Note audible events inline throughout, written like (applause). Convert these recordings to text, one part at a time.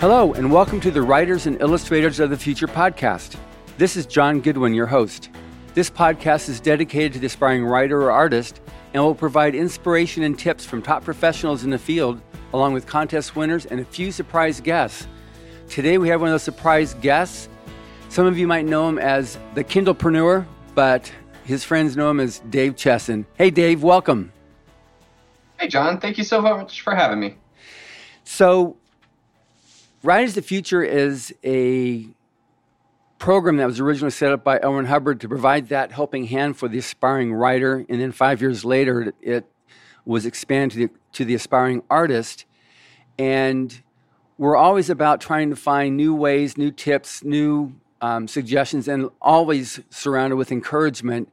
Hello, and welcome to the Writers and Illustrators of the Future podcast. This is John Goodwin, your host. This podcast is dedicated to the aspiring writer or artist and will provide inspiration and tips from top professionals in the field, along with contest winners and a few surprise guests. Today, we have one of those surprise guests. Some of you might know him as the Kindlepreneur, but his friends know him as Dave Chesson. Hey, Dave, welcome. Hey, John. Thank you so much for having me. So, Writers the Future is a program that was originally set up by L. Ron Hubbard to provide that helping hand for the aspiring writer. And then five years later, it was expanded to the, to the aspiring artist. And we're always about trying to find new ways, new tips, new um, suggestions, and always surrounded with encouragement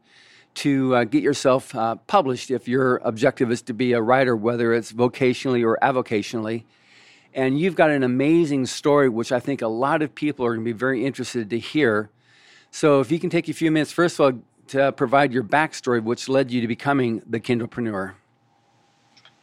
to uh, get yourself uh, published if your objective is to be a writer, whether it's vocationally or avocationally. And you've got an amazing story, which I think a lot of people are going to be very interested to hear. So, if you can take a few minutes, first of all, to provide your backstory, which led you to becoming the Kindlepreneur.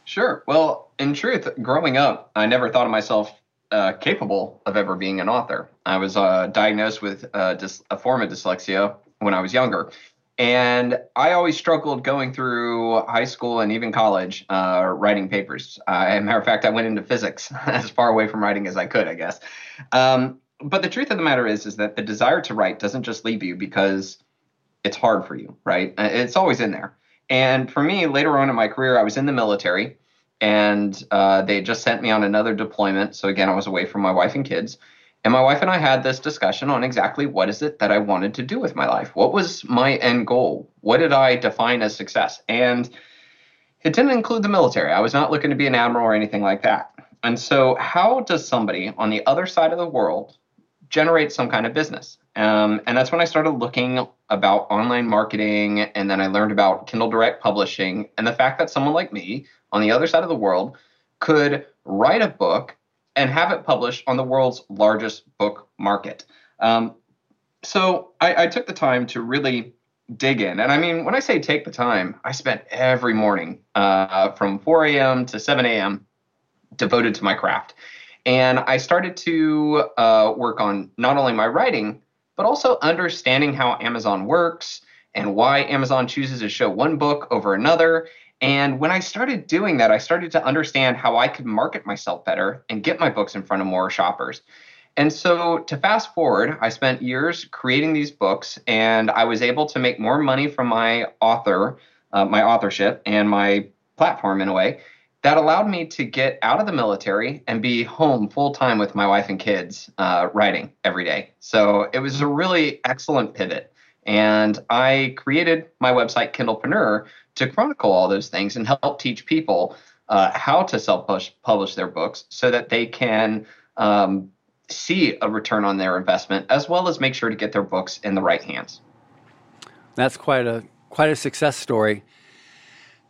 Sure. Well, in truth, growing up, I never thought of myself uh, capable of ever being an author. I was uh, diagnosed with uh, dys- a form of dyslexia when I was younger. And I always struggled going through high school and even college uh, writing papers. Uh, as a matter of fact, I went into physics (laughs) as far away from writing as I could, I guess. Um, but the truth of the matter is, is that the desire to write doesn't just leave you because it's hard for you, right? Uh, it's always in there. And for me, later on in my career, I was in the military, and uh, they just sent me on another deployment. So again, I was away from my wife and kids. And my wife and I had this discussion on exactly what is it that I wanted to do with my life? What was my end goal? What did I define as success? And it didn't include the military. I was not looking to be an admiral or anything like that. And so, how does somebody on the other side of the world generate some kind of business? Um, and that's when I started looking about online marketing. And then I learned about Kindle Direct Publishing and the fact that someone like me on the other side of the world could write a book and have it published on the world's largest book market. Um, so I, I, took the time to really dig in. And I mean, when I say take the time, I spent every morning uh, from 4 a.m. to 7 a.m. devoted to my craft. And I started to uh, work on not only my writing, but also understanding how Amazon works and why Amazon chooses to show one book over another and when I started doing that, I started to understand how I could market myself better and get my books in front of more shoppers. And so, to fast forward, I spent years creating these books, and I was able to make more money from my author, uh, my authorship, and my platform in a way that allowed me to get out of the military and be home full time with my wife and kids, uh, writing every day. So it was a really excellent pivot. And I created my website, Kindlepreneur, to chronicle all those things and help teach people uh, how to self publish their books so that they can um, see a return on their investment as well as make sure to get their books in the right hands. That's quite a quite a success story.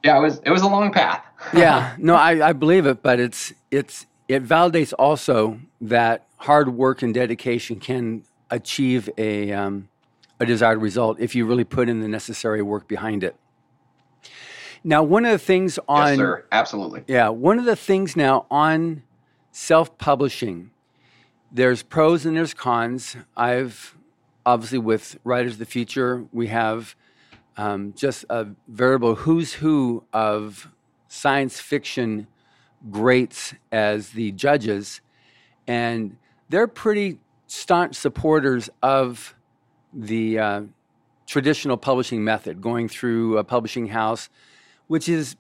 Yeah, it was it was a long path. (laughs) yeah, no, I, I believe it, but it's it's it validates also that hard work and dedication can achieve a um, a desired result if you really put in the necessary work behind it. Now, one of the things on yes, sir, absolutely, yeah, one of the things now on self-publishing, there's pros and there's cons. I've obviously with Writers of the Future, we have um, just a veritable who's who of science fiction greats as the judges, and they're pretty staunch supporters of the uh, traditional publishing method, going through a publishing house which is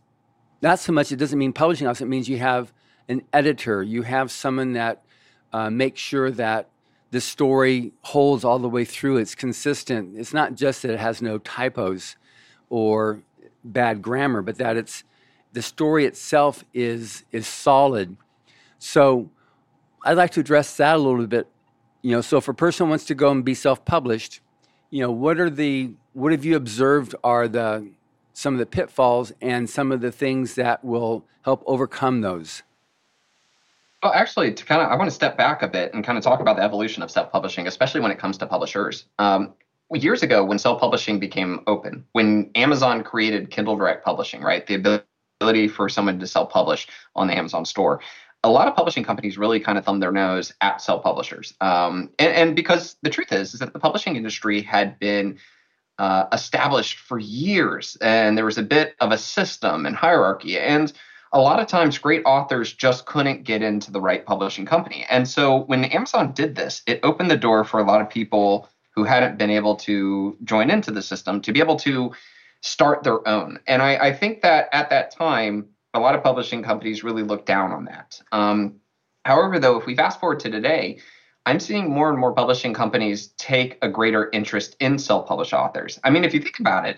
not so much, it doesn't mean publishing house, it means you have an editor, you have someone that uh, makes sure that the story holds all the way through, it's consistent. It's not just that it has no typos or bad grammar, but that it's the story itself is is solid. So I'd like to address that a little bit. You know, so if a person wants to go and be self-published, you know, what are the what have you observed are the some of the pitfalls and some of the things that will help overcome those? Well, actually, to kind of, I want to step back a bit and kind of talk about the evolution of self-publishing, especially when it comes to publishers. Um, years ago, when self-publishing became open, when Amazon created Kindle Direct Publishing, right, the ability for someone to self-publish on the Amazon store, a lot of publishing companies really kind of thumb their nose at self publishers. Um, and, and, because the truth is, is that the publishing industry had been uh, established for years and there was a bit of a system and hierarchy. And a lot of times, great authors just couldn't get into the right publishing company. And so when Amazon did this, it opened the door for a lot of people who hadn't been able to join into the system to be able to start their own. And I, I think that at that time, a lot of publishing companies really look down on that. Um, however, though, if we fast forward to today, I'm seeing more and more publishing companies take a greater interest in self-published authors. I mean, if you think about it,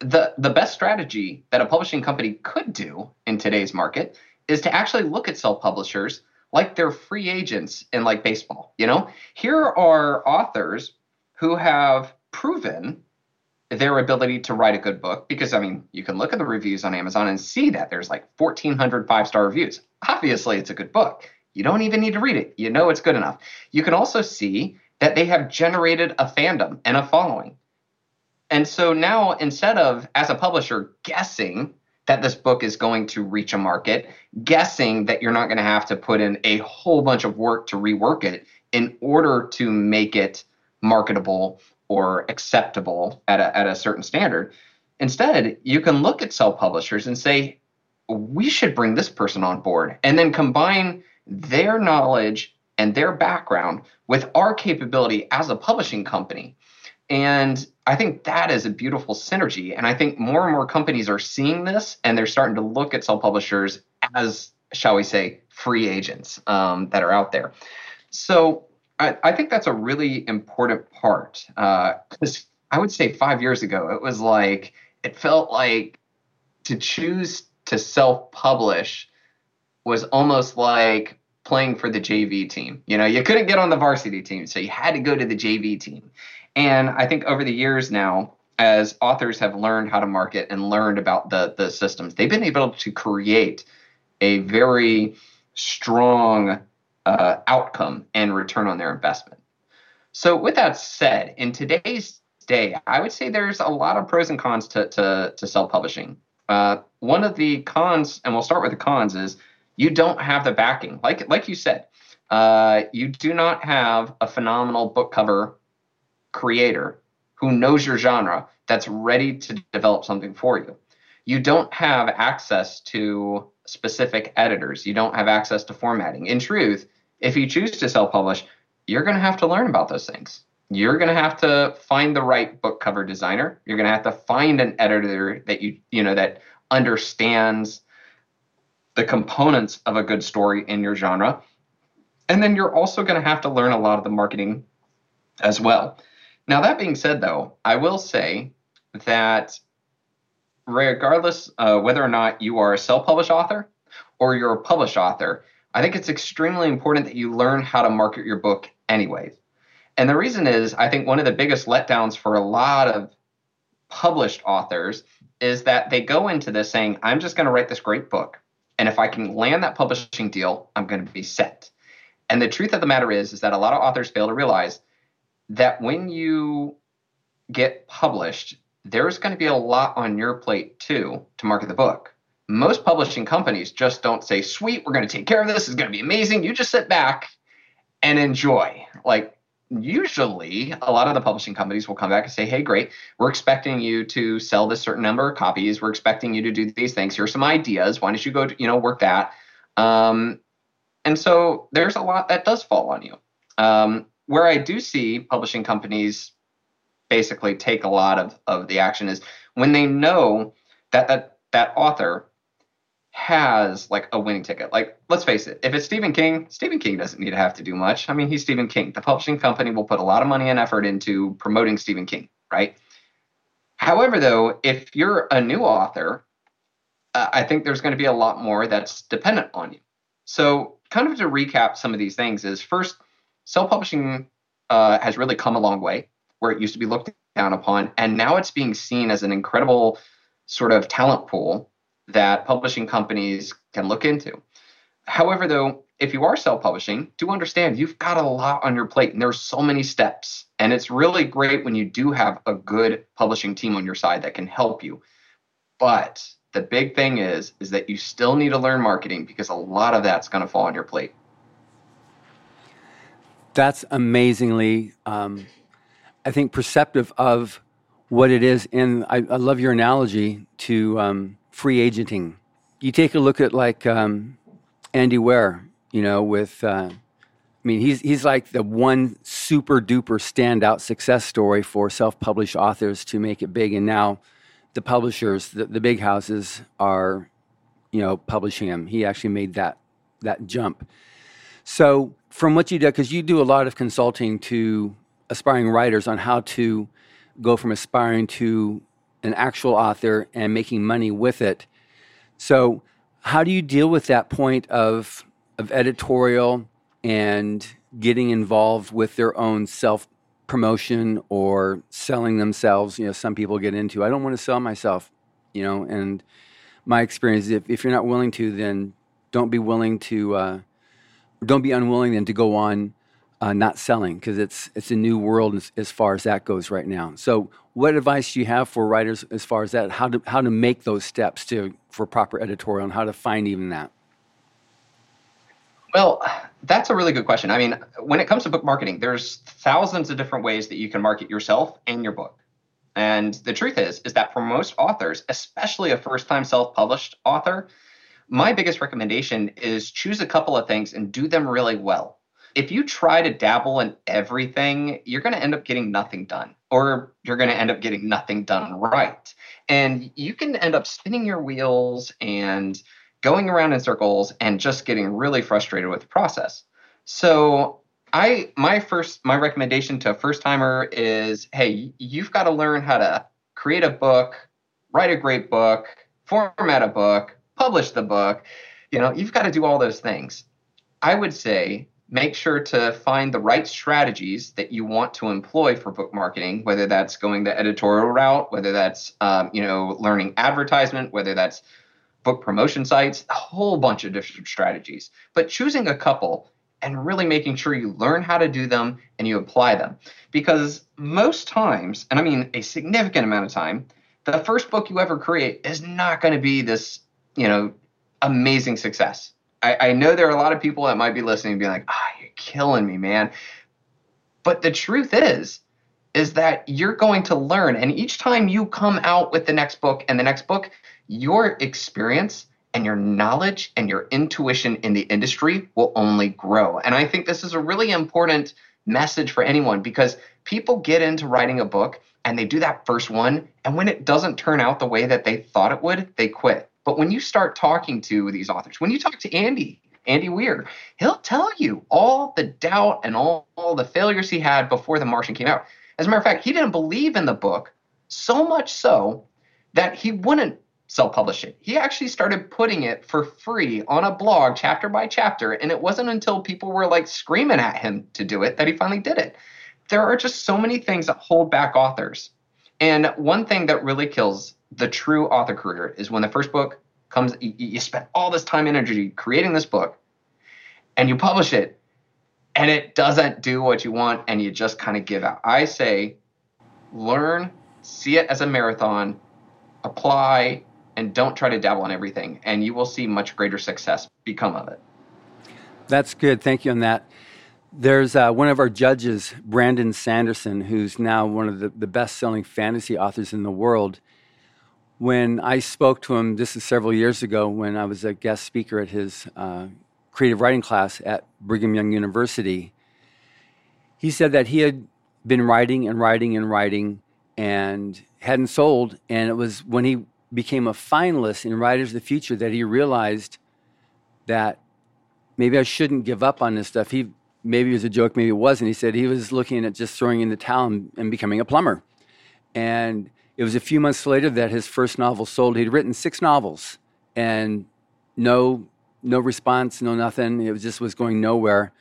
the the best strategy that a publishing company could do in today's market is to actually look at self-publishers like they're free agents in like baseball. You know, here are authors who have proven their ability to write a good book because I mean, you can look at the reviews on Amazon and see that there's like 1400 five-star reviews. Obviously, it's a good book. You don't even need to read it. You know it's good enough. You can also see that they have generated a fandom and a following. And so now instead of as a publisher guessing that this book is going to reach a market, guessing that you're not going to have to put in a whole bunch of work to rework it in order to make it marketable or acceptable at a, at a certain standard. Instead, you can look at self publishers and say, we should bring this person on board and then combine their knowledge and their background with our capability as a publishing company. And I think that is a beautiful synergy. And I think more and more companies are seeing this and they're starting to look at self publishers as, shall we say, free agents um, that are out there. So I, I think that's a really important part because uh, I would say five years ago, it was like, it felt like to choose to self publish was almost like playing for the JV team. You know, you couldn't get on the varsity team, so you had to go to the JV team. And I think over the years now, as authors have learned how to market and learned about the the systems, they've been able to create a very strong uh, outcome and return on their investment. So, with that said, in today's day, I would say there's a lot of pros and cons to, to, to self publishing. Uh, one of the cons, and we'll start with the cons, is you don't have the backing. Like, like you said, uh, you do not have a phenomenal book cover creator who knows your genre that's ready to develop something for you. You don't have access to specific editors. You don't have access to formatting. In truth, if you choose to self publish, you're going to have to learn about those things. You're going to have to find the right book cover designer. You're going to have to find an editor that you you know that understands the components of a good story in your genre. And then you're also going to have to learn a lot of the marketing as well. Now, that being said, though, I will say that regardless uh, whether or not you are a self published author or you're a published author, I think it's extremely important that you learn how to market your book anyways. And the reason is, I think one of the biggest letdowns for a lot of published authors is that they go into this saying, I'm just going to write this great book. And if I can land that publishing deal, I'm going to be set. And the truth of the matter is, is that a lot of authors fail to realize that when you get published, there's going to be a lot on your plate too to market the book most publishing companies just don't say, sweet, we're going to take care of this. It's going to be amazing. You just sit back and enjoy. Like, usually, a lot of the publishing companies will come back and say, hey, great, we're expecting you to sell this certain number of copies. We're expecting you to do these things. Here's some ideas. Why don't you go, to, you know, work that? Um, and so there's a lot that does fall on you. Um, where I do see publishing companies basically take a lot of, of the action is when they know that that, that author has like a winning ticket. Like, let's face it, if it's Stephen King, Stephen King doesn't need to have to do much. I mean, he's Stephen King. The publishing company will put a lot of money and effort into promoting Stephen King, right? However, though, if you're a new author, uh, I think there's going to be a lot more that's dependent on you. So, kind of to recap some of these things is first, self publishing uh, has really come a long way where it used to be looked down upon, and now it's being seen as an incredible sort of talent pool that publishing companies can look into. However, though, if you are self publishing, do understand you've got a lot on your plate and there's so many steps. And it's really great when you do have a good publishing team on your side that can help you. But the big thing is is that you still need to learn marketing because a lot of that's going to fall on your plate. That's amazingly, um, I think, perceptive of what it is. And I, I love your analogy to um, free agenting. You take a look at like um, Andy Weir, you know, with. Uh, I mean, he's he's like the one super duper standout success story for self-published authors to make it big, and now the publishers, the, the big houses, are, you know, publishing him. He actually made that that jump. So, from what you do, because you do a lot of consulting to aspiring writers on how to go from aspiring to an actual author and making money with it. So, how do you deal with that point of of editorial and getting involved with their own self promotion or selling themselves. You know, some people get into, I don't want to sell myself, you know, and my experience is if, if you're not willing to, then don't be willing to, uh, don't be unwilling then to go on uh, not selling because it's it's a new world as, as, far as that goes right now. So, what advice do you have for writers as far as that? How to how to make those steps to for proper editorial and how to find even that? Well, that's a really good question. I mean, when it comes to book marketing, there's thousands of different ways that you can market yourself and your book. And the truth is, is that for most authors, especially a first-time self-published author, my biggest recommendation is choose a couple of things and do them really well. If you try to dabble in everything, you're going to end up getting nothing done, or you're going to end up getting nothing done right. And you can end up spinning your wheels and going around in circles and just getting really frustrated with the process. So I my first my recommendation to a first timer is hey, you've got to learn how to create a book, write a great book, format a book, publish the book. You know, you've got to do all those things. I would say make sure to find the right strategies that you want to employ for book marketing, whether that's going the editorial route, whether that's um, you know learning advertisement, whether that's book promotion sites, a whole bunch of different strategies. But choosing a couple and really making sure you learn how to do them and you apply them. Because most times, and I mean a significant amount of time, the first book you ever create is not going to be this, you know, amazing success. I, I, know there are a lot of people that might be listening and being like, ah, oh, you're killing me, man. But the truth is, is that you're going to learn. And each time you come out with the next book and the next book, your experience and your knowledge and your intuition in the industry will only grow. And I think this is a really important message for anyone because people get into writing a book and they do that first one. And when it doesn't turn out the way that they thought it would, they quit. But when you start talking to these authors, when you talk to Andy, Andy Weir, he'll tell you all the doubt and all, all the failures he had before The Martian came out. As a matter of fact, he didn't believe in the book so much so that he wouldn't self publish it. He actually started putting it for free on a blog, chapter by chapter. And it wasn't until people were like screaming at him to do it that he finally did it. There are just so many things that hold back authors. And one thing that really kills the true author career is when the first book comes, you, you spend all this time and energy creating this book and you publish it and it doesn't do what you want and you just kind of give out. I say learn, see it as a marathon, apply, and don't try to dabble in everything, and you will see much greater success become of it. That's good. Thank you on that. There's uh, one of our judges, Brandon Sanderson, who's now one of the, the best selling fantasy authors in the world. When I spoke to him, this is several years ago, when I was a guest speaker at his uh, creative writing class at Brigham Young University, he said that he had been writing and writing and writing and hadn't sold. And it was when he became a finalist in Writers of the Future that he realized that maybe I shouldn't give up on this stuff. He maybe it was a joke, maybe it wasn't. He said he was looking at just throwing in the towel and, and becoming a plumber. And it was a few months later that his first novel sold. He'd written six novels and no no response, no nothing. It was just was going nowhere.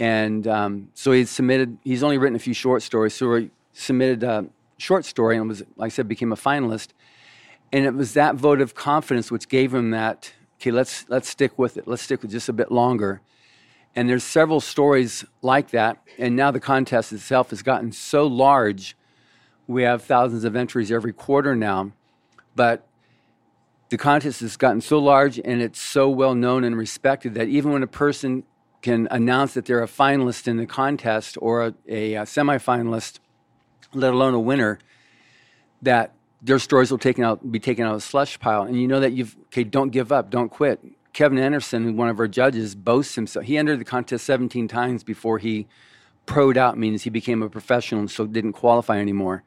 And um, so he submitted. He's only written a few short stories, so he submitted a short story and was, like I said, became a finalist. And it was that vote of confidence which gave him that, okay, let's, let's stick with it. Let's stick with just a bit longer. And there's several stories like that. And now the contest itself has gotten so large. We have thousands of entries every quarter now. But the contest has gotten so large and it's so well known and respected that even when a person can announce that they're a finalist in the contest or a, a, a semifinalist, let alone a winner, that their stories will taken out, be taken out of the slush pile. And you know that you've, okay, don't give up, don't quit. Kevin Anderson, one of our judges, boasts himself. He entered the contest 17 times before he proed out, means he became a professional and so didn't qualify anymore.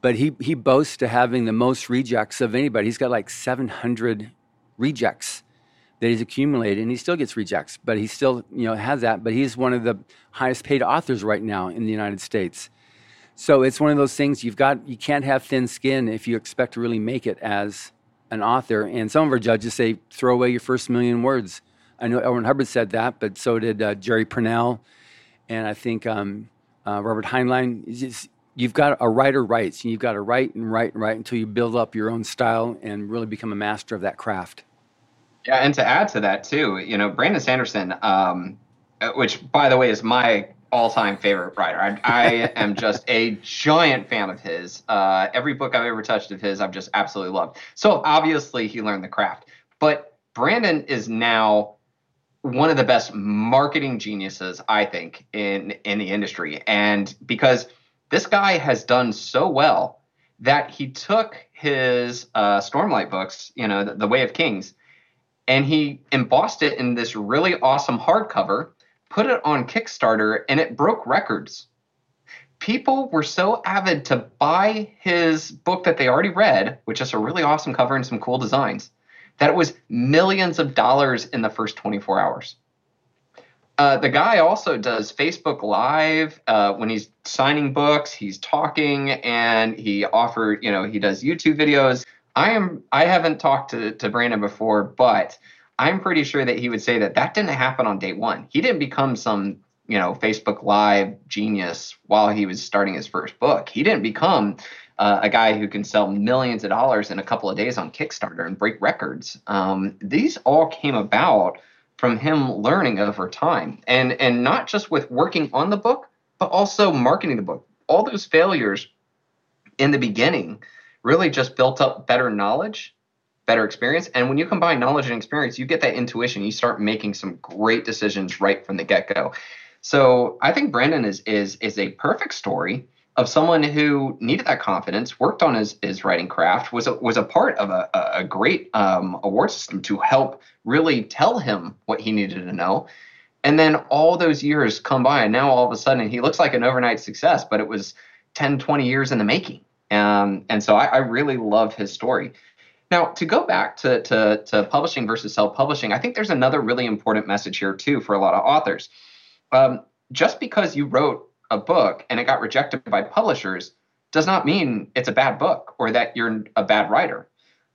But he, he boasts to having the most rejects of anybody. He's got like 700 rejects that he's accumulated, and he still gets rejects, but he still you know has that. But he's one of the highest paid authors right now in the United States. So it's one of those things you've got you can't have thin skin if you expect to really make it as an author. And some of our judges say throw away your first million words. I know L. Ron Hubbard said that, but so did uh, Jerry Pournelle, and I think um, uh, Robert Heinlein. Just, you've got a writer writes, and you've got to write and write and write until you build up your own style and really become a master of that craft. Yeah, and to add to that too, you know, Brandon Sanderson, um, uh, which by the way is my all-time favorite writer. I, I (laughs) am just a giant fan of his. Uh, every book I've ever touched of his, I've just absolutely loved. So obviously, he learned the craft. But Brandon is now one of the best marketing geniuses, I think, in in the industry, and because this guy has done so well that he took his uh, Stormlight books, you know, the, the Way of Kings and he embossed it in this really awesome hardcover, put it on Kickstarter, and it broke records. People were so avid to buy his book that they already read, which is a really awesome cover and some cool designs, that it was millions of dollars in the first 24 hours. Uh, the guy also does Facebook Live uh, when he's signing books. He's talking, and he offered, you know, he does YouTube videos. I am I haven't talked to, to Brandon before, but I'm pretty sure that he would say that that didn't happen on day one. He didn't become some you know Facebook Live genius while he was starting his first book. He didn't become uh, a guy who can sell millions of dollars in a couple of days on Kickstarter and break records. Um, these all came about from him learning over time, and and not just with working on the book, but also marketing the book. All those failures in the beginning really just built up better knowledge, better experience. And when you combine knowledge and experience, you get that intuition. You start making some great decisions right from the get go. So I think Brandon is is is a perfect story of someone who needed that confidence, worked on his, his writing craft, was a, was a part of a, a great um, award system to help really tell him what he needed to know. And then all those years come by, and now all of a sudden he looks like an overnight success, but it was 10, 20 years in the making. Um, and so I, I really love his story. Now, to go back to, to, to publishing versus self publishing, I think there's another really important message here, too, for a lot of authors. Um, just because you wrote a book and it got rejected by publishers does not mean it's a bad book or that you're a bad writer.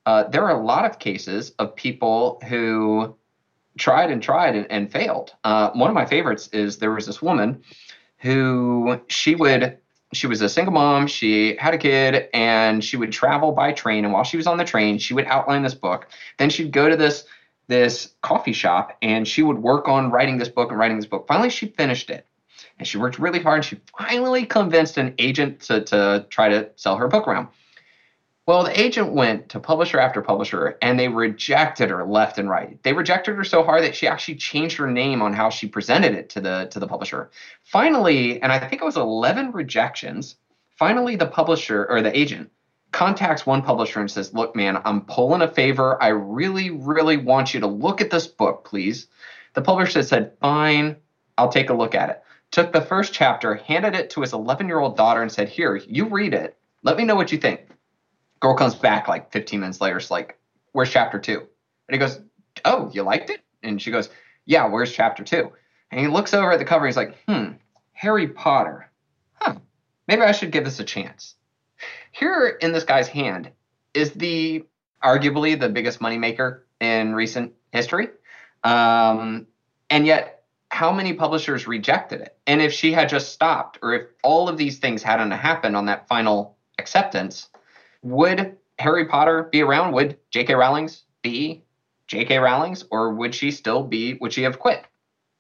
Uh, there are a lot of cases of people who tried and tried and, and failed. Uh, one of my favorites is there was this woman who she would she was a single mom. She had a kid and she would travel by train. And while she was on the train, she would outline this book. Then she'd go to this this coffee shop and she would work on writing this book and writing this book. Finally, she finished it. And she worked really hard. And she finally convinced an agent to, to try to sell her book around. Well, the agent went to publisher after publisher and they rejected her left and right. They rejected her so hard that she actually changed her name on how she presented it to the to the publisher. Finally, and I think it was 11 rejections, finally the publisher or the agent contacts one publisher and says, "Look, man, I'm pulling a favor. I really really want you to look at this book, please." The publisher said, "Fine, I'll take a look at it." Took the first chapter, handed it to his 11-year-old daughter and said, "Here, you read it. Let me know what you think." Girl comes back like 15 minutes later. She's like, "Where's chapter two? And he goes, "Oh, you liked it?" And she goes, "Yeah, where's chapter two? And he looks over at the cover. And he's like, "Hmm, Harry Potter. Huh? Maybe I should give this a chance." Here in this guy's hand is the arguably the biggest moneymaker in recent history, um, and yet how many publishers rejected it? And if she had just stopped, or if all of these things hadn't happened on that final acceptance, would Harry Potter be around? Would J.K. Rowling's be J.K. Rowling's, or would she still be? Would she have quit?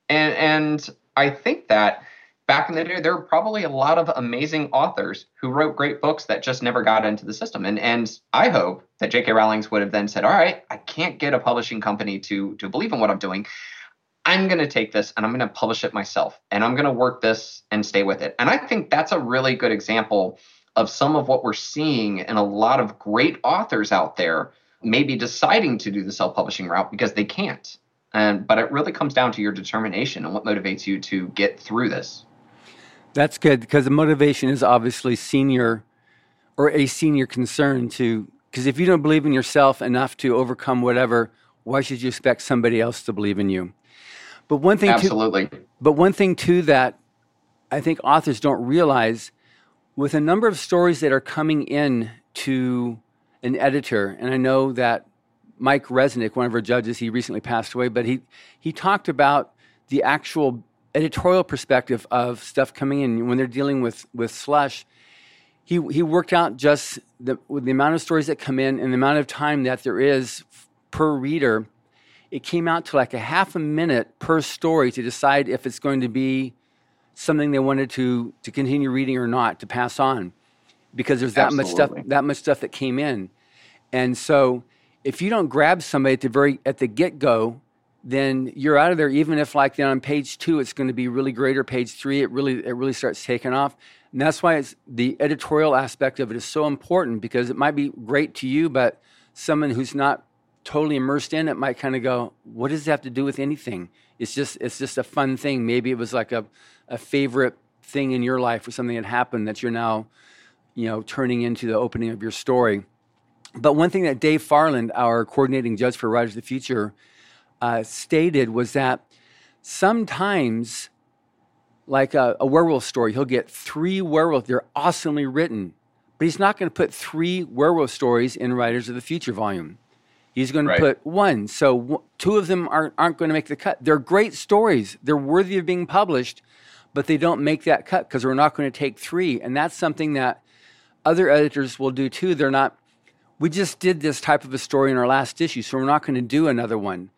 And and I think that back in the day, there were probably a lot of amazing authors who wrote great books that just never got into the system. And and I hope that J.K. Rowling's would have then said, "All right, I can't get a publishing company to to believe in what I'm doing. I'm going to take this and I'm going to publish it myself, and I'm going to work this and stay with it." And I think that's a really good example of some of what we're seeing in a lot of great authors out there maybe deciding to do the self-publishing route because they can't. And but it really comes down to your determination and what motivates you to get through this. That's good because the motivation is obviously senior or a senior concern to because if you don't believe in yourself enough to overcome whatever, why should you expect somebody else to believe in you? But one thing Absolutely. Too, but one thing too that I think authors don't realize with a number of stories that are coming in to an editor, and I know that Mike Resnick, one of our judges, he recently passed away, but he he talked about the actual editorial perspective of stuff coming in when they're dealing with with slush. He he worked out just the with the amount of stories that come in and the amount of time that there is per reader. It came out to like a half a minute per story to decide if it's going to be something they wanted to to continue reading or not to pass on, because there's that Absolutely. much stuff that much stuff that came in, and so if you don't grab somebody at the very at the get go then you're out of there. Even if like then on page two, it's going to be really great, or page three, it really it really starts taking off. And that's why it's the editorial aspect of it is so important because it might be great to you, but someone who's not totally immersed in it might kind of go, "What does it have to do with anything?" It's just it's just a fun thing. Maybe it was like a a favorite thing in your life or something that happened that you're now, you know, turning into the opening of your story. But one thing that Dave Farland, our coordinating judge for Writers of the Future, uh, stated was that sometimes, like a, a werewolf story, he'll get three werewolves. They're awesomely written, but he's not going to put three werewolf stories in Writers of the Future volume. He's going to put one. So w- two of them aren't, aren't going to make the cut. They're great stories. They're worthy of being published, but they don't make that cut because we're not going to take three. And that's something that other editors will do too. They're not, we just did this type of a story in our last issue, so we're not going to do another one.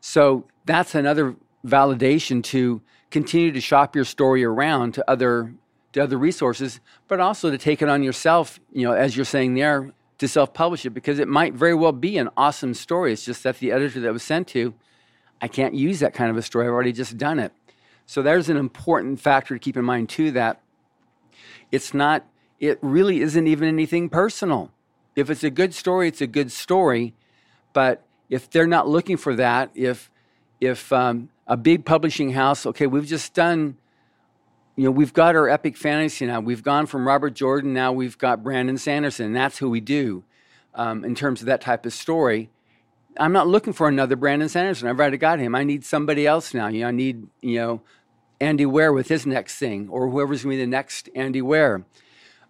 So that's another validation to continue to shop your story around to other to other resources, but also to take it on yourself, you know, as you're saying there, to self-publish it because it might very well be an awesome story. It's just that the editor that was sent to, I can't use that kind of a story. I've already just done it. So there's an important factor to keep in mind too that it's not it really isn't even anything personal. If it's a good story, it's a good story, but if they're not looking for that, if if um, a big publishing house, okay, we've just done, you know, we've got our epic fantasy now. We've gone from Robert Jordan, now we've got Brandon Sanderson. and That's who we do um, in terms of that type of story. I'm not looking for another Brandon Sanderson. I've already got him. I need somebody else now. You know, I need, you know, Andy Weir with his next thing, or whoever's going to be the next Andy Weir.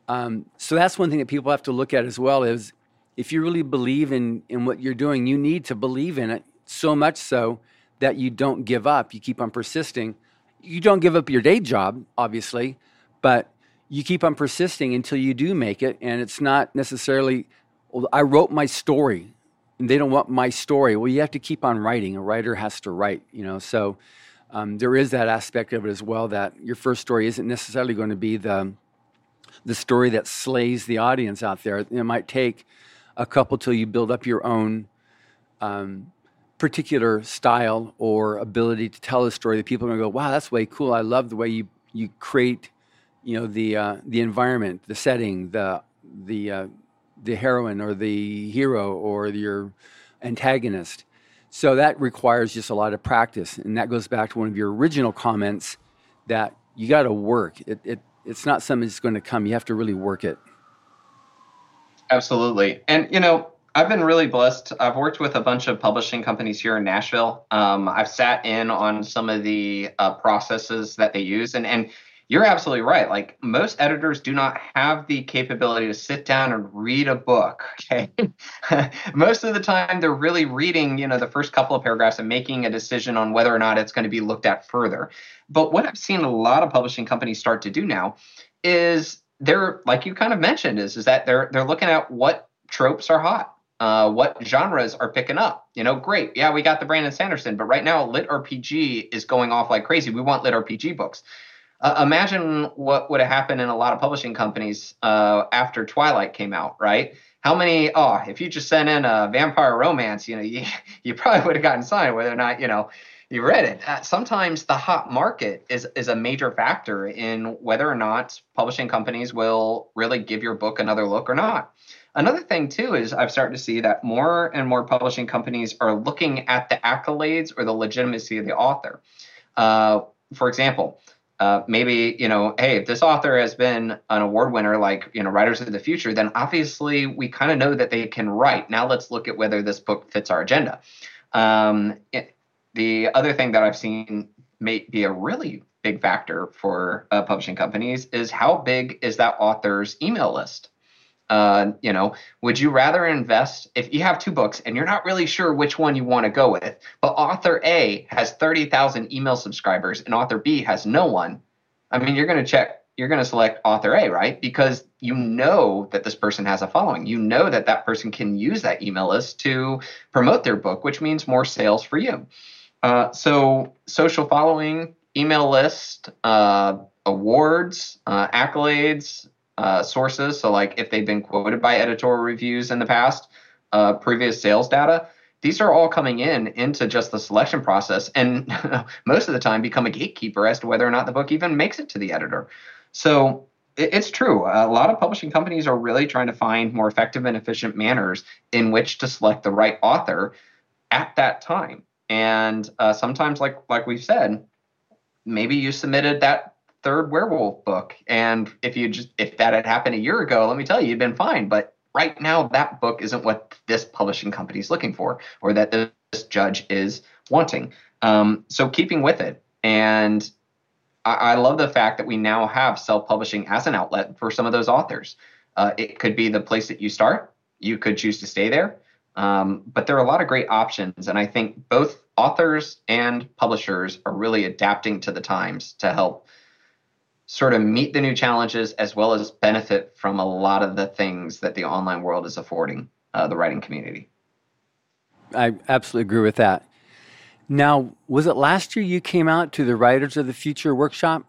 Um, so that's one thing that people have to look at as well is if you really believe in, in what you're doing, you need to believe in it so much so that you don't give up. You keep on persisting. You don't give up your day job, obviously, but you keep on persisting until you do make it. And it's not necessarily, well, I wrote my story and they don't want my story. Well, you have to keep on writing. A writer has to write, you know. So um, there is that aspect of it as well that your first story isn't necessarily going to be the, the story that slays the audience out there. It might take a couple till you build up your own um, particular style or ability to tell a story that people are going to go, wow, that's way cool. I love the way you, you create, you know, the, uh, the environment, the setting, the, the, uh, the heroine or the hero or your antagonist. So that requires just a lot of practice. And that goes back to one of your original comments that you got to work. It, it, it's not something that's going to come. You have to really work it. Absolutely. And, you know, I've been really blessed. I've worked with a bunch of publishing companies here in Nashville. Um, I've sat in on some of the uh, processes that they use. And, and you're absolutely right. Like most editors do not have the capability to sit down and read a book. (laughs) Okay. (laughs) most of the time they're really reading, you know, the first couple of paragraphs and making a decision on whether or not it's going to be looked at further. But what I've seen a lot of publishing companies start to do now is they're like you kind of mentioned is is that they're they're looking at what tropes are hot uh, what genres are picking up you know great yeah we got the brandon sanderson but right now lit rpg is going off like crazy we want lit rpg books Uh, imagine what would have happened in a lot of publishing companies uh, after Twilight came out, right? How many? Oh, if you just sent in a vampire romance, you know, (laughs) you, you probably would have gotten signed, whether or not you know you read it. Uh, sometimes the hot market is is a major factor in whether or not publishing companies will really give your book another look or not. Another thing too is I've started to see that more and more publishing companies are looking at the accolades or the legitimacy of the author. Uh, for example, uh, maybe you know, hey, if this author has been an award winner like you know Writers of the Future, then obviously we kind of know that they can write. Now let's look at whether this book fits our agenda. Um, it, the other thing that I've seen may be a really big factor for uh, publishing companies is how big is that author's email list. Uh, you know, would you rather invest if you have two books and you're not really sure which one you want to go with, but author A has 30,000 email subscribers and author B has no one? I mean, you're going to check, you're going to select author A, right? Because you know that this person has a following. You know that that person can use that email list to promote their book, which means more sales for you. Uh, so, social following, email list, uh, awards, uh, accolades, uh, sources. So, like if they've been quoted by editorial reviews in the past, uh, previous sales data, these are all coming in into just the selection process, and (laughs) most of the time become a gatekeeper as to whether or not the book even makes it to the editor. So it, it's true. A lot of publishing companies are really trying to find more effective and efficient manners in which to select the right author at that time. And uh, sometimes, like like we've said, maybe you submitted that third werewolf book. And if you just if that had happened a year ago, let me tell you, you'd been fine. But right now, that book isn't what this publishing company is looking for, or that this judge is wanting. Um, so keeping with it, and I, love the fact that we now have self-publishing as an outlet for some of those authors. Uh, it could be the place that you start. You could choose to stay there. Um, but there are a lot of great options, and I think both authors and publishers are really adapting to the times to help sort of meet the new challenges as well as benefit from a lot of the things that the online world is affording uh, the writing community. I absolutely agree with that. Now, was it last year you came out to the Writers of the Future workshop?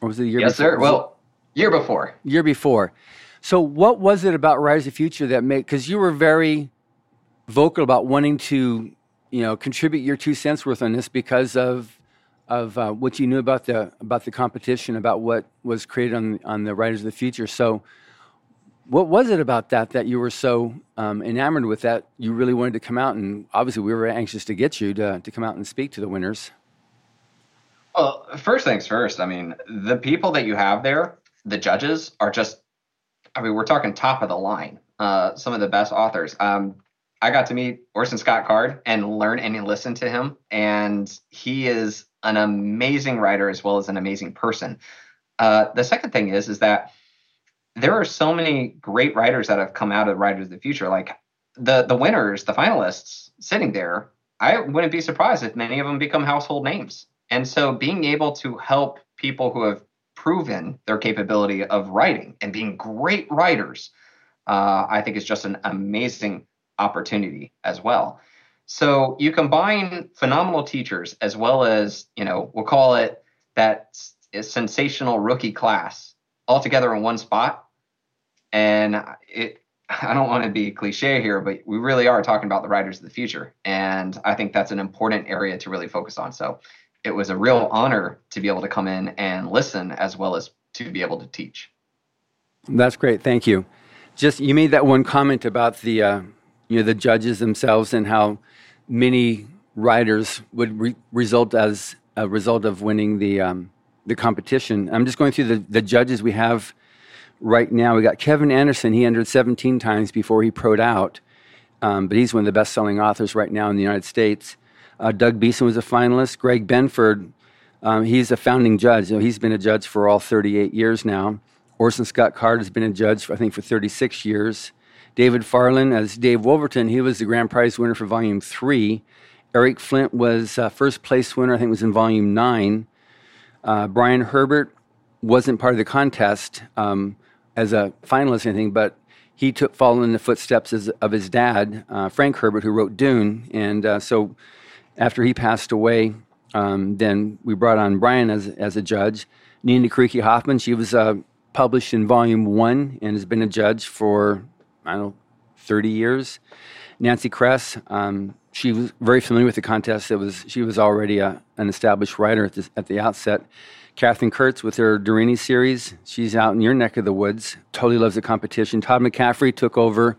Or was it the year yes, before? sir. Well, year before. Year before. So, what was it about Writers of the Future that made, because you were very vocal about wanting to, you know, contribute your two cents worth on this because of of uh, what you knew about the about the competition, about what was created on on the Writers of the Future. So, what was it about that that you were so um, enamored with that you really wanted to come out and obviously we were anxious to get you to to come out and speak to the winners. Well, first things first. I mean, the people that you have there, the judges, are just. I mean, we're talking top of the line. Uh, some of the best authors. Um, I got to meet Orson Scott Card and learn and listen to him, and he is an amazing writer as well as an amazing person. Uh, the second thing is is that there are so many great writers that have come out of Writers of the Future. Like the the winners, the finalists sitting there, I wouldn't be surprised if many of them become household names. And so being able to help people who have proven their capability of writing and being great writers, uh, I think is just an amazing opportunity as well. So you combine phenomenal teachers as well as, you know, we'll call it that sensational rookie class all together in one spot. And it, (laughs) I don't want to be cliche here, but we really are talking about the writers of the future. And I think that's an important area to really focus on. So it was a real honor to be able to come in and listen as well as to be able to teach. That's great. Thank you. Just you made that one comment about the uh, you know the judges themselves and how many writers would re- result as a result of winning the um, the competition. I'm just going through the, the judges we have right now. We got Kevin Anderson. He entered 17 times before he proed out, um, but he's one of the best selling authors right now in the United States. Uh, Doug Beason was a finalist. Greg Benford, um, he's a founding judge. You know, he's been a judge for all 38 years now. Orson Scott Card has been a judge, for, I think, for 36 years. David Farland as Dave Wolverton. He was the grand prize winner for Volume 3. Eric Flint was uh, first place winner, I think it was in Volume 9. Uh, Brian Herbert wasn't part of the contest um, as a finalist or anything, but he took following in the footsteps as, of his dad, uh, Frank Herbert, who wrote Dune. And uh, so after he passed away, um, then we brought on Brian as, as a judge. Nina Kiriki Hoffman, she was uh, published in volume one and has been a judge for, I don't know, 30 years. Nancy Kress, um, she was very familiar with the contest. It was she was already a, an established writer at, this, at the outset. Katherine Kurtz with her Deryni series. She's out in your neck of the woods. Totally loves the competition. Todd McCaffrey took over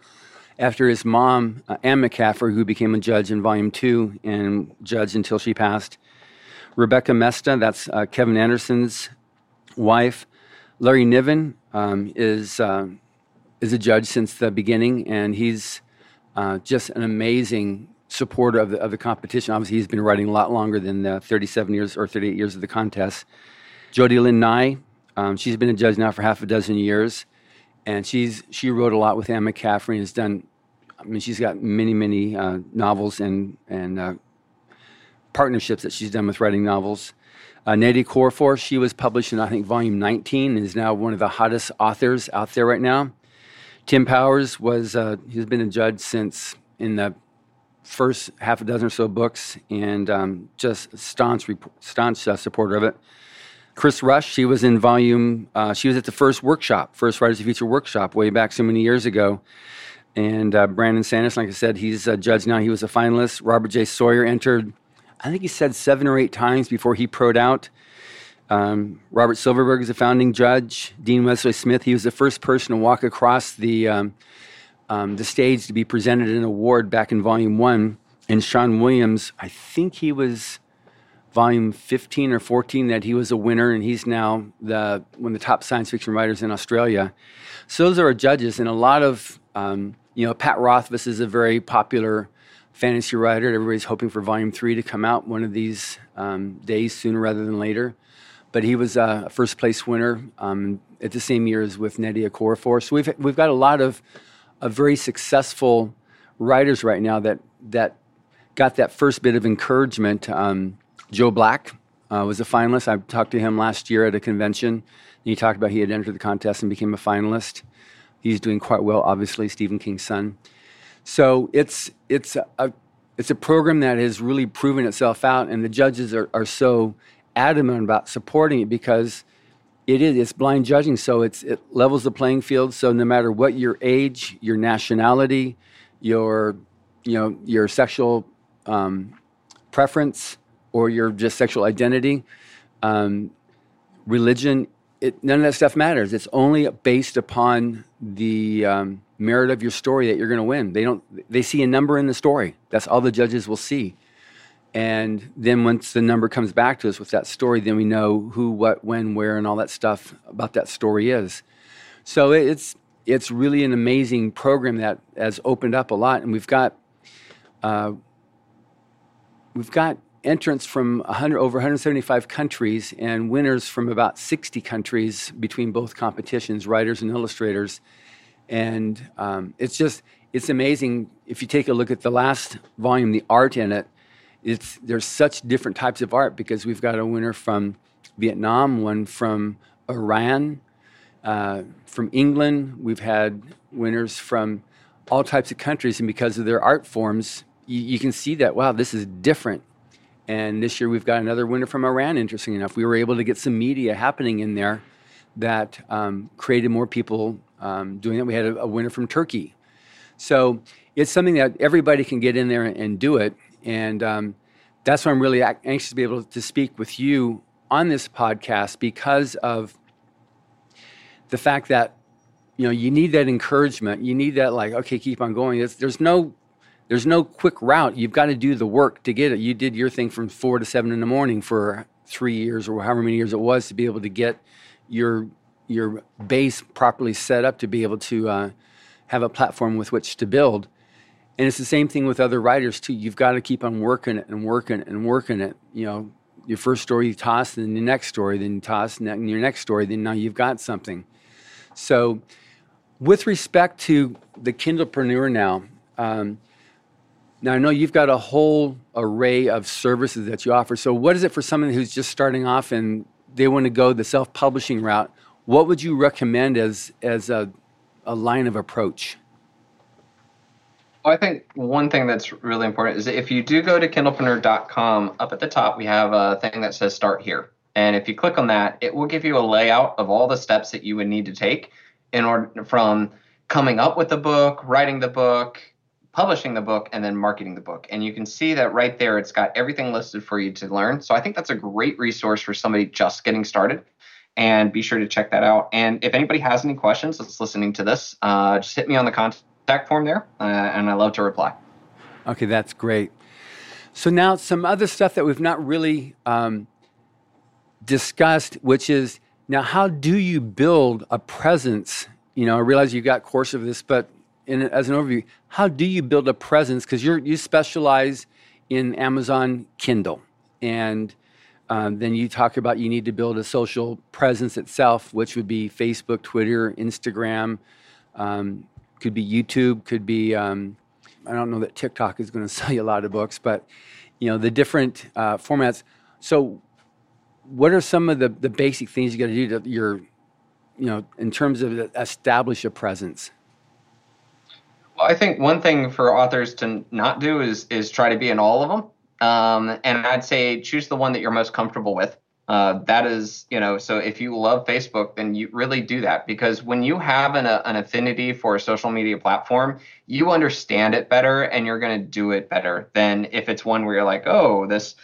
after his mom, uh, Anne McCaffrey, who became a judge in Volume 2 and judged until she passed. Rebecca Moesta, that's uh, Kevin Anderson's wife. Larry Niven um, is, uh, is a judge since the beginning, and he's uh, just an amazing supporter of the, of the competition. Obviously, he's been writing a lot longer than the 37 years or 38 years of the contest. Jody Lynn Nye, um, she's been a judge now for half a dozen years, and she's she wrote a lot with Anne McCaffrey and has done. I mean, she's got many, many uh, novels and and uh, partnerships that she's done with writing novels. Uh, Nnedi Okorafor, she was published in I think volume 19 and is now one of the hottest authors out there right now. Tim Powers was uh, he's been a judge since in the first half a dozen or so books and um, just staunch staunch uh, supporter of it. Kris Rusch, she was in volume, uh, she was at the first workshop, first Writers of Future workshop way back so many years ago. And uh, Brandon Sanderson, like I said, he's a judge now. He was a finalist. Robert J. Sawyer entered, I think he said seven or eight times before he proed out. Um, Robert Silverberg is a founding judge. Dean Wesley Smith, he was the first person to walk across the, um, um, the stage to be presented an award back in volume one. And Sean Williams, I think he was volume 15 or 14 that he was a winner and he's now the one of the top science fiction writers in Australia. So those are our judges and a lot of um, you know Pat Rothfuss is a very popular fantasy writer. Everybody's hoping for volume three to come out one of these um, days sooner rather than later. But he was a first place winner um, at the same year as with Nnedi Okorafor. So we've we've got a lot of, of very successful writers right now that that got that first bit of encouragement. Um, Joe Black uh, was a finalist. I talked to him last year at a convention. he talked about he had entered the contest and became a finalist. He's doing quite well, obviously, Stephen King's son. So it's it's a it's a program that has really proven itself out, and the judges are, are so adamant about supporting it because it is it's blind judging. So it's it levels the playing field. So no matter what your age, your nationality, your you know your sexual um, preference, or your just sexual identity, um, religion, it, none of that stuff matters. It's only based upon the um, merit of your story that you're going to win. They don't. They see a number in the story. That's all the judges will see. And then once the number comes back to us with that story, then we know who, what, when, where, and all that stuff about that story is. So it's it's really an amazing program that has opened up a lot, and we've got uh, we've got entrants from 100, over 175 countries and winners from about 60 countries between both competitions, writers and illustrators. And um, it's just, it's amazing. If you take a look at the last volume, the art in it, it's, there's such different types of art because we've got a winner from Vietnam, one from Iran, uh, from England. We've had winners from all types of countries. And because of their art forms, you, you can see that, wow, this is different and this year we've got another winner from Iran, interesting enough. We were able to get some media happening in there that um, created more people um, doing it. We had a, a, winner from Turkey. So it's something that everybody can get in there and, and do it. And um, that's why I'm really anxious to be able to speak with you on this podcast because of the fact that you know you need that encouragement you need that like okay keep on going there's, there's no there's no quick route. You've got to do the work to get it. You did your thing from four to seven in the morning for three years or however many years it was to be able to get your your base properly set up to be able to uh, have a platform with which to build. And it's the same thing with other writers too. You've got to keep on working it and working it and working it. You know, your first story you toss, then the next story, then you toss, and then your next story, then now you've got something. So, with respect to the Kindlepreneur now, um, now, I know you've got a whole array of services that you offer. So, what is it for someone who's just starting off and they want to go the self publishing route? What would you recommend as, as a, a line of approach? Well, I think one thing that's really important is if you do go to kindlepreneur.com, up at the top, we have a thing that says start here. And if you click on that, it will give you a layout of all the steps that you would need to take in order from coming up with the book, writing the book, publishing the book, and then marketing the book. And you can see that right there, it's got everything listed for you to learn. So I think that's a great resource for somebody just getting started. And be sure to check that out. And if anybody has any questions that's listening to this, uh, just hit me on the contact form there, uh, and I love to reply. Okay, that's great. So now some other stuff that we've not really um, discussed, which is now how do you build a presence? You know, I realize you've got course of this, but in, as an overview, how do you build a presence? Because you you specialize in Amazon Kindle, and um, then you talk about you need to build a social presence itself, which would be Facebook, Twitter, Instagram, um, could be YouTube, could be um, I don't know that TikTok is going (laughs) to sell you a lot of books, but you know the different uh, formats. So, what are some of the, the basic things you got to do to your, you know, in terms of establish a presence? Well, I think one thing for authors to not do is is try to be in all of them. Um, and I'd say choose the one that you're most comfortable with. Uh, that is, you know, so if you love Facebook, then you really do that because when you have an, a, an affinity for a social media platform, you understand it better and you're going to do it better than if it's one where you're like, oh, this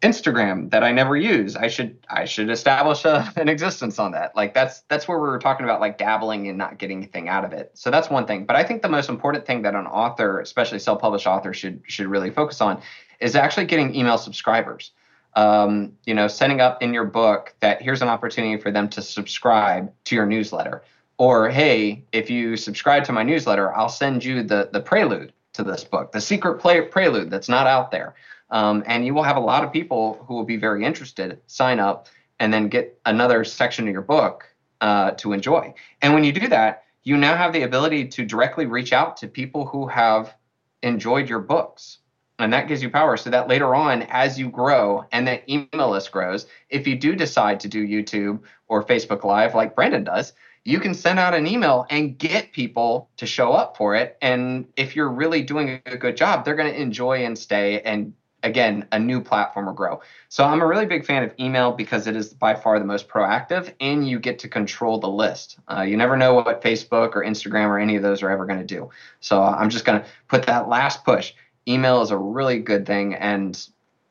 Instagram that I never use, I should I should establish a, (laughs) an existence on that. Like that's that's where we were talking about like dabbling and not getting anything out of it. So that's one thing. But I think the most important thing that an author, especially self-published author, should should really focus on is actually getting email subscribers um, you know, setting up in your book that here's an opportunity for them to subscribe to your newsletter. Or, hey, if you subscribe to my newsletter, I'll send you the, the prelude to this book, the secret play, prelude that's not out there. Um, and you will have a lot of people who will be very interested sign up and then get another section of your book uh, to enjoy. And when you do that, you now have the ability to directly reach out to people who have enjoyed your books and that gives you power so that later on as you grow and that email list grows if you do decide to do youtube or facebook live like brandon does you can send out an email and get people to show up for it and if you're really doing a good job they're going to enjoy and stay and again a new platform will grow. So i'm a really big fan of email because it is by far the most proactive and you get to control the list. Uh, you never know what facebook or instagram or any of those are ever going to do. So i'm just going to put that last push email is a really good thing, and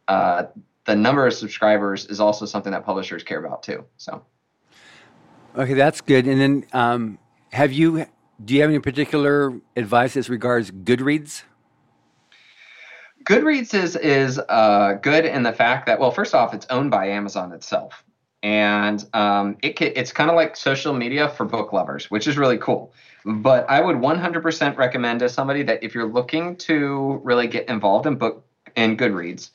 uh, the number of subscribers is also something that publishers care about too. So, okay, that's good. And then, um, have you? Do you have any particular advice as regards Goodreads? Goodreads is is uh, good in the fact that well, first off, it's owned by Amazon itself, and um, it it's kind of like social media for book lovers, which is really cool. But I would 100% recommend to somebody that if you're looking to really get involved in book and Goodreads,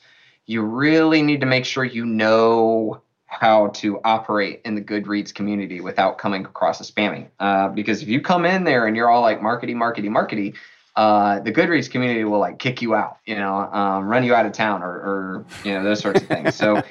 you really need to make sure you know how to operate in the Goodreads community without coming across as spamming. Uh, because if you come in there and you're all like markety, markety, markety, uh, the Goodreads community will like kick you out, you know, um, run you out of town or, or you know those sorts of things. So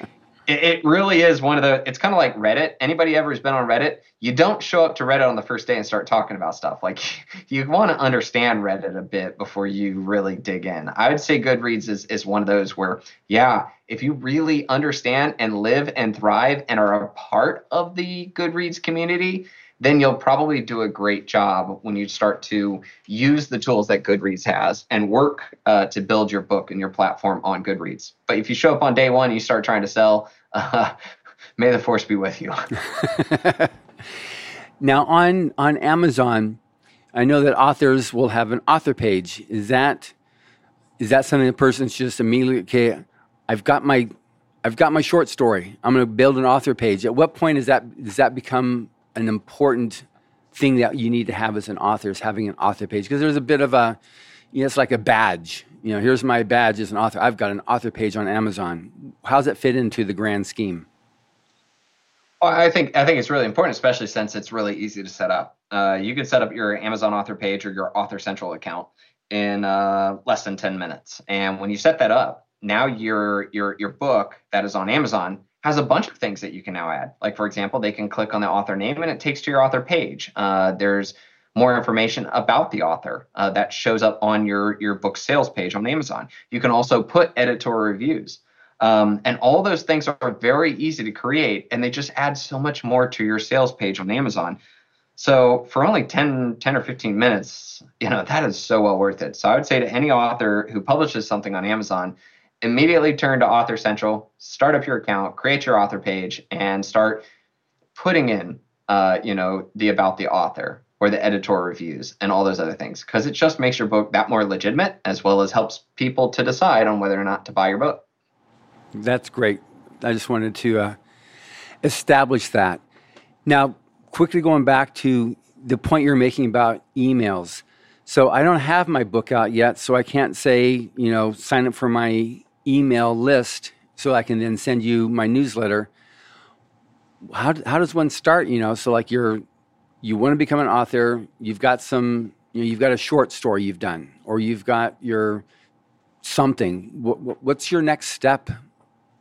it, it really is one of the it's kind of like reddit. Anybody ever has been on reddit you don't show up to reddit on the first day and start talking about stuff. Like (laughs) you want to understand reddit a bit before you really dig in. I would say goodreads is, is one of those where yeah if you really understand and live and thrive and are a part of the goodreads community then you'll probably do a great job when you start to use the tools that Goodreads has and work uh, to build your book and your platform on Goodreads. But if you show up on day one and you start trying to sell, uh, may the force be with you. (laughs) now on on Amazon, I know that authors will have an author page. Is that is that something the person's just immediately okay? I've got my I've got my short story. I'm going to build an author page. At what point is that does that become an important thing that you need to have as an author is having an author page because there's a bit of a you know, it's like a badge. You know, here's my badge as an author. I've got an author page on Amazon. How does it fit into the grand scheme? Well, I think I think it's really important, especially since it's really easy to set up. Uh, you can set up your Amazon author page or your Author Central account in uh, less than 10 minutes. And when you set that up, now your your your book that is on Amazon has a bunch of things that you can now add. Like, for example, they can click on the author name and it takes to your author page. Uh, there's more information about the author uh, that shows up on your, your book sales page on Amazon. You can also put editorial reviews. Um, and all those things are very easy to create, and they just add so much more to your sales page on Amazon. So for only 10, 10 or 15 minutes, you know, that is so well worth it. So I would say to any author who publishes something on Amazon, immediately turn to Author Central, start up your account, create your author page, and start putting in, uh, you know, the about the author or the editorial reviews and all those other things because it just makes your book that more legitimate as well as helps people to decide on whether or not to buy your book. That's great. I just wanted to uh, establish that. Now, quickly going back to the point you're making about emails. So I don't have my book out yet, so I can't say, you know, sign up for my email list so I can then send you my newsletter. How, how does one start, you know? So like you're you want to become an author, you've got some you know, you've got a short story you've done or you've got your something. What, what's your next step,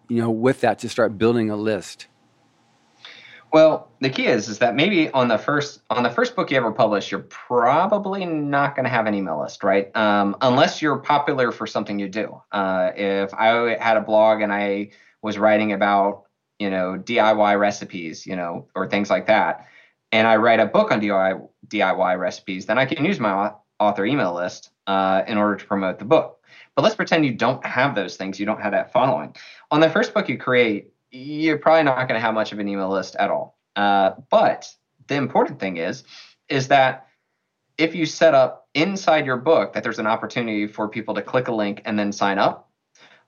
you know, with that to start building a list? Well, the key is is that maybe on the first on the first book you ever publish, you're probably not going to have an email list, right? Um, unless you're popular for something you do. Uh, if I had a blog and I was writing about you know DIY recipes, you know, or things like that, and I write a book on DIY DIY recipes, then I can use my author email list uh, in order to promote the book. But let's pretend you don't have those things, you don't have that following. On the first book you create, you're probably not going to have much of an email list at all. Uh, but the important thing is, is that if you set up inside your book that there's an opportunity for people to click a link and then sign up,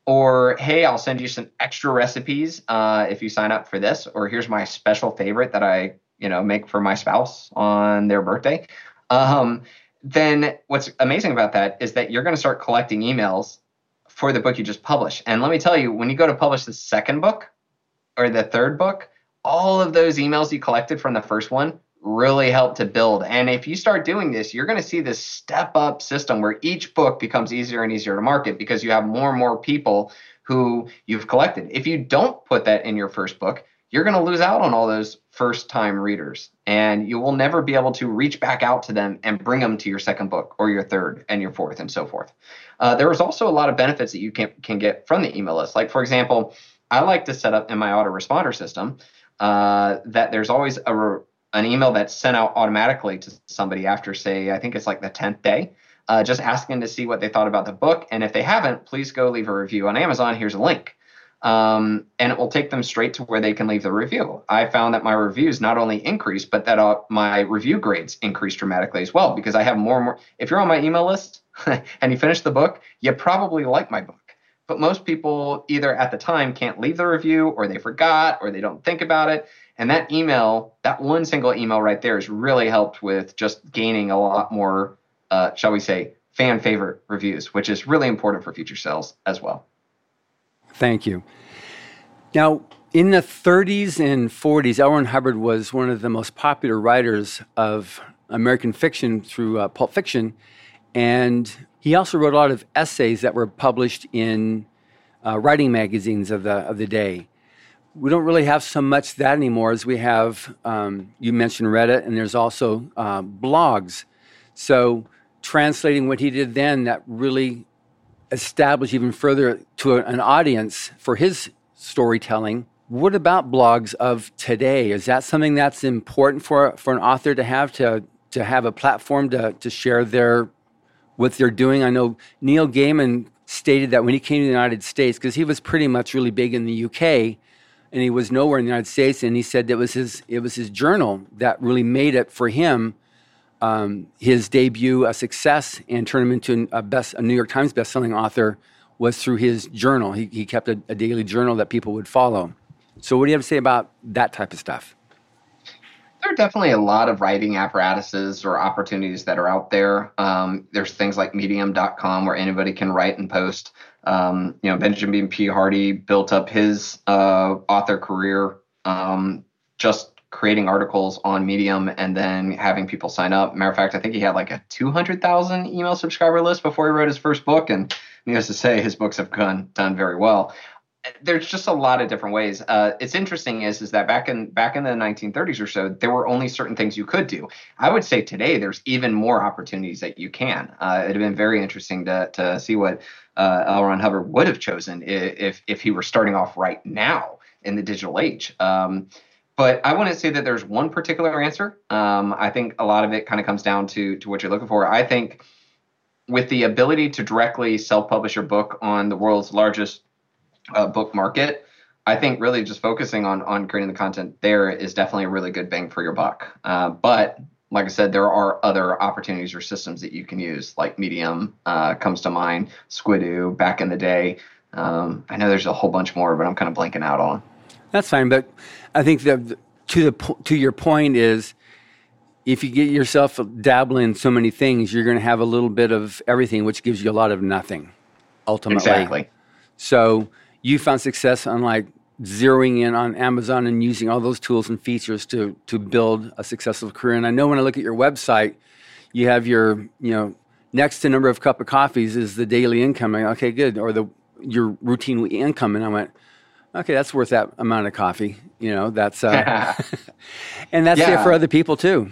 or hey, I'll send you some extra recipes uh, if you sign up for this, or here's my special favorite that I you know make for my spouse on their birthday. Um, then what's amazing about that is that you're going to start collecting emails for the book you just published. And let me tell you, when you go to publish the second book, or the third book, all of those emails you collected from the first one really help to build. And if you start doing this, you're going to see this step up system where each book becomes easier and easier to market because you have more and more people who you've collected. If you don't put that in your first book, you're going to lose out on all those first time readers and you will never be able to reach back out to them and bring them to your second book or your third and your fourth and so forth. Uh, there is also a lot of benefits that you can, can get from the email list. Like, for example, I like to set up in my autoresponder system uh, that there's always a re- an email that's sent out automatically to somebody after, say, I think it's like the 10th day, uh, just asking to see what they thought about the book. And if they haven't, please go leave a review on Amazon. Here's a link. Um, and it will take them straight to where they can leave the review. I found that my reviews not only increased, but that uh, my review grades increased dramatically as well because I have more and more. If you're on my email list (laughs) and you finish the book, you probably like my book. But most people either at the time can't leave the review or they forgot or they don't think about it. And that email, that one single email right there has really helped with just gaining a lot more, uh, shall we say, fan favorite reviews, which is really important for future sales as well. Thank you. Now, in the 30s and 40s, L. Ron Hubbard was one of the most popular writers of American fiction through uh, Pulp Fiction. And he also wrote a lot of essays that were published in uh, writing magazines of the of the day. We don't really have so much that anymore as we have. Um, you mentioned Reddit, and there's also uh, blogs. So translating what he did then, that really established even further to an audience for his storytelling. What about blogs of today? Is that something that's important for for an author to have to to have a platform to to share their what they're doing. I know Neil Gaiman stated that when he came to the United States, because he was pretty much really big in the UK, and he was nowhere in the United States, and he said it was his it was his journal that really made it for him. Um, his debut a success and turn him into a best a New York Times bestselling author was through his journal. He, he kept a, a daily journal that people would follow. So, what do you have to say about that type of stuff? there are definitely a lot of writing apparatuses or opportunities that are out there. Um, there's things like medium.com where anybody can write and post. Um, you know, Benjamin P. Hardy built up his uh, author career um, just creating articles on Medium and then having people sign up. Matter of fact, I think he had like a 200,000 email subscriber list before he wrote his first book. And needless to say, his books have gone, done very well. there's just a lot of different ways. Uh, it's interesting is is that back in back in the 1930s or so, there were only certain things you could do. I would say today there's even more opportunities that you can. Uh, it'd have been very interesting to to see what uh, L. Ron Hubbard would have chosen if if he were starting off right now in the digital age. Um, but I wouldn't say that there's one particular answer. Um, I think a lot of it kind of comes down to to what you're looking for. I think with the ability to directly self-publish your book on the world's largest uh, book market, I think really just focusing on on creating the content there is definitely a really good bang for your buck. Uh, but like I said, there are other opportunities or systems that you can use, like Medium uh, comes to mind, Squidoo back in the day. Um, I know there's a whole bunch more, but I'm kind of blanking out on. That's fine, but I think that to the to your point is if you get yourself dabbling in so many things, you're going to have a little bit of everything, which gives you a lot of nothing, ultimately. Exactly. So you found success on like zeroing in on Amazon and using all those tools and features to to build a successful career. And I know when I look at your website, you have your you know next to number of cup of coffees is the daily income. Okay, good, or the your routine income, and I went, okay, that's worth that amount of coffee. You know, that's uh, (laughs) (laughs) and that's yeah. it for other people too.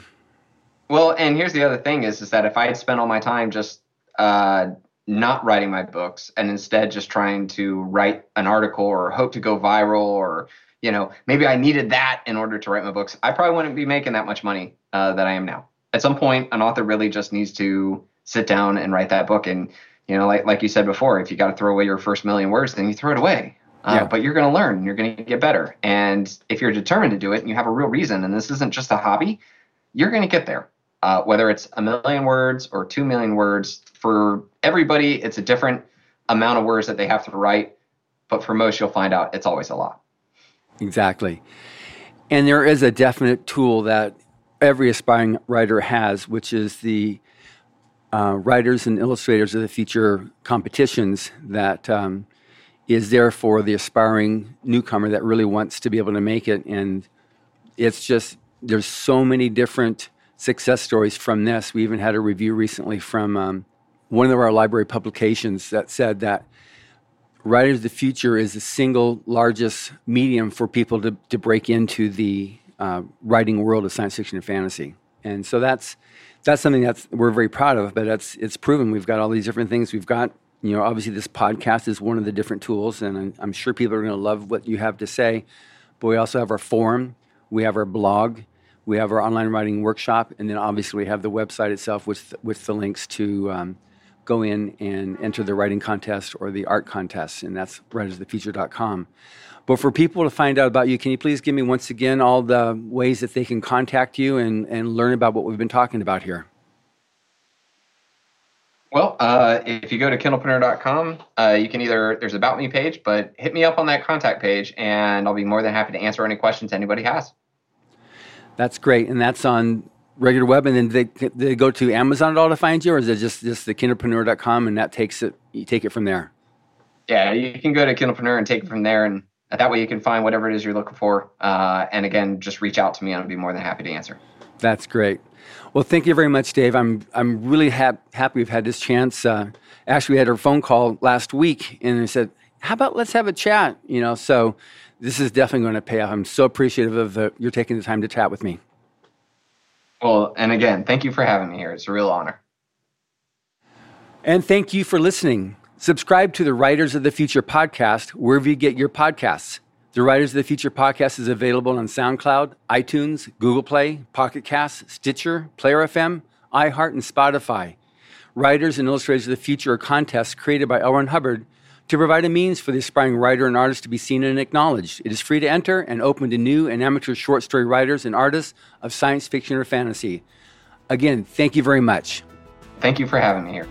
Well, and here's the other thing is is that if I had spent all my time just uh, not writing my books and instead just trying to write an article or hope to go viral or you know maybe I needed that in order to write my books, I probably wouldn't be making that much money uh, that I am now. At some point, an author really just needs to sit down and write that book. And you know, like like you said before, if you got to throw away your first million words, then you throw it away. Uh, yeah. But you're going to learn, you're going to get better. And if you're determined to do it and you have a real reason, and this isn't just a hobby, you're going to get there uh, whether it's a million words or two million words. For everybody, it's a different amount of words that they have to write. But for most, you'll find out it's always a lot. Exactly. And there is a definite tool that every aspiring writer has, which is the uh, Writers and Illustrators of the Future competitions that um, is there for the aspiring newcomer that really wants to be able to make it. And it's just, there's so many different success stories from this. We even had a review recently from um, one of our library publications that said that Writers of the Future is the single largest medium for people to, to break into the uh, writing world of science fiction and fantasy. And so that's that's something that we're very proud of, but it's it's proven. We've got all these different things. We've got, you know, obviously this podcast is one of the different tools, and I'm, I'm sure people are going to love what you have to say. But we also have our forum, we have our blog, we have our online writing workshop, and then obviously we have the website itself with with the links to um, go in and enter the writing contest or the art contest, and that's writersofthefuture.com. But for people to find out about you, can you please give me once again all the ways that they can contact you and, and learn about what we've been talking about here? Well, uh, if you go to kindlepreneur.com, uh, you can either, there's About Me page, but hit me up on that contact page and I'll be more than happy to answer any questions anybody has. That's great, and that's on regular web, and then they, they go to Amazon at all to find you, or is it just just the kindlepreneur.com and that takes it? You take it from there. Yeah, you can go to Kindlepreneur and take it from there, and that way you can find whatever it is you're looking for. Uh, and again, just reach out to me, and I'll be more than happy to answer. That's great. Well, thank you very much, Dave. I'm I'm really hap- happy we've had this chance. Uh, actually, we had a phone call last week, and they said, "How about let's have a chat?" You know, so this is definitely going to pay off. I'm so appreciative of the, you're taking the time to chat with me. Well, and again, thank you for having me here. It's a real honor. And thank you for listening. Subscribe to the Writers of the Future podcast wherever you get your podcasts. The Writers of the Future podcast is available on SoundCloud, iTunes, Google Play, Pocket Casts, Stitcher, Player FM, iHeart, and Spotify. Writers and Illustrators of the Future are contests created by L. Ron Hubbard to provide a means for the aspiring writer and artist to be seen and acknowledged. It is free to enter and open to new and amateur short story writers and artists of science fiction or fantasy. Again, thank you very much. Thank you for having me here.